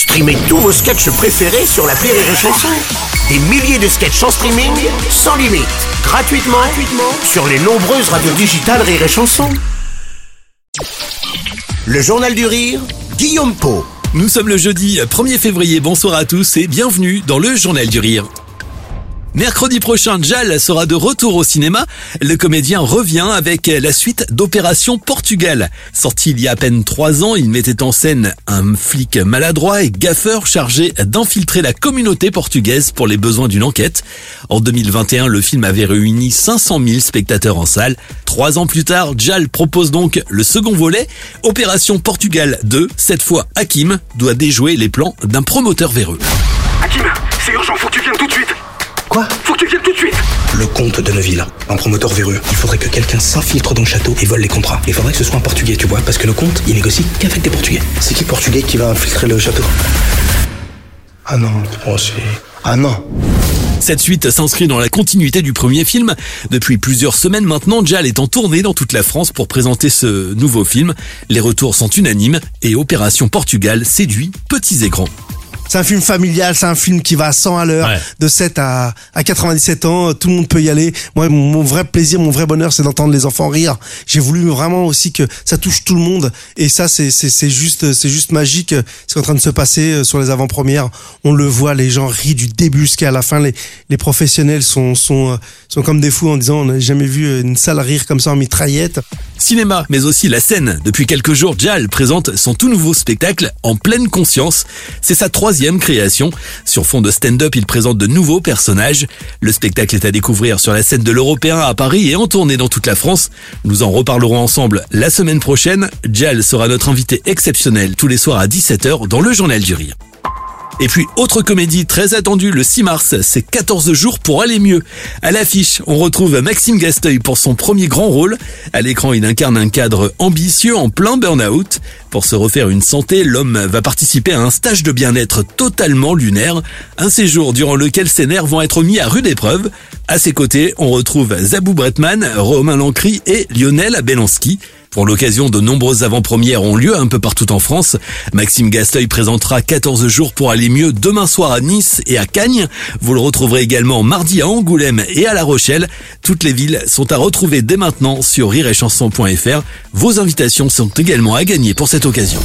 Streamez tous vos sketchs préférés sur la Rire et Chanson. Des milliers de sketchs en streaming, sans limite, gratuitement, gratuitement sur les nombreuses radios digitales Rire et Chanson. Le Journal du Rire, Guillaume Po. Nous sommes le jeudi 1er février, bonsoir à tous et bienvenue dans le Journal du Rire. Mercredi prochain, Jal sera de retour au cinéma. Le comédien revient avec la suite d'Opération Portugal. Sorti il y a à peine trois ans, il mettait en scène un flic maladroit et gaffeur chargé d'infiltrer la communauté portugaise pour les besoins d'une enquête. En 2021, le film avait réuni 500 000 spectateurs en salle. Trois ans plus tard, Jal propose donc le second volet, Opération Portugal 2. Cette fois, Hakim doit déjouer les plans d'un promoteur véreux. Hakim, c'est urgent, faut que tu viennes tout de suite. Quoi Faut que tu viennes tout de suite. Le comte de Neuville, un promoteur véreux. Il faudrait que quelqu'un s'infiltre dans le château et vole les contrats. Il faudrait que ce soit un portugais, tu vois, parce que le comte, il négocie qu'avec des portugais. C'est qui le portugais qui va infiltrer le château? Ah non, oh, c'est... Ah non Cette suite s'inscrit dans la continuité du premier film. Depuis plusieurs semaines maintenant, Jal est en tournée dans toute la France pour présenter ce nouveau film. Les retours sont unanimes et Opération Portugal séduit petits et grands. C'est un film familial, c'est un film qui va à 100 à l'heure, Ouais. de 7 à, à 97 ans, tout le monde peut y aller. Moi, mon, mon vrai plaisir, mon vrai bonheur, c'est d'entendre les enfants rire. J'ai voulu vraiment aussi que ça touche tout le monde, et ça, c'est c'est c'est juste c'est juste magique. Ce qui est en train de se passer euh, sur les avant-premières. On le voit, les gens rient du début jusqu'à la fin. Les les professionnels sont sont euh, sont comme des fous en disant on n'a jamais vu euh, une salle rire comme ça en mitraillette. Cinéma, mais aussi la scène. Depuis quelques jours, Jal présente son tout nouveau spectacle En pleine conscience. C'est sa troisième création. Sur fond de stand-up, il présente de nouveaux personnages. Le spectacle est à découvrir sur la scène de l'Européen à Paris et en tournée dans toute la France. Nous en reparlerons ensemble la semaine prochaine. Jal sera notre invité exceptionnel tous les soirs à 17h dans le Journal du Rire. Et puis, autre comédie très attendue le 6 mars, c'est 14 jours pour aller mieux. À l'affiche, on retrouve Maxime Gasteuil pour son premier grand rôle. À l'écran, il incarne un cadre ambitieux en plein burn-out. Pour se refaire une santé, l'homme va participer à un stage de bien-être totalement lunaire. Un séjour durant lequel ses nerfs vont être mis à rude épreuve. À ses côtés, on retrouve Zabou Bretman, Romain Lancry et Lionel Belanski. Pour l'occasion, de nombreuses avant-premières ont lieu un peu partout en France. Maxime Gasteuil présentera 14 jours pour aller mieux demain soir à Nice et à Cagnes. Vous le retrouverez également mardi à Angoulême et à La Rochelle. Toutes les villes sont à retrouver dès maintenant sur rireetchanson.fr. Vos invitations sont également à gagner pour cette occasion.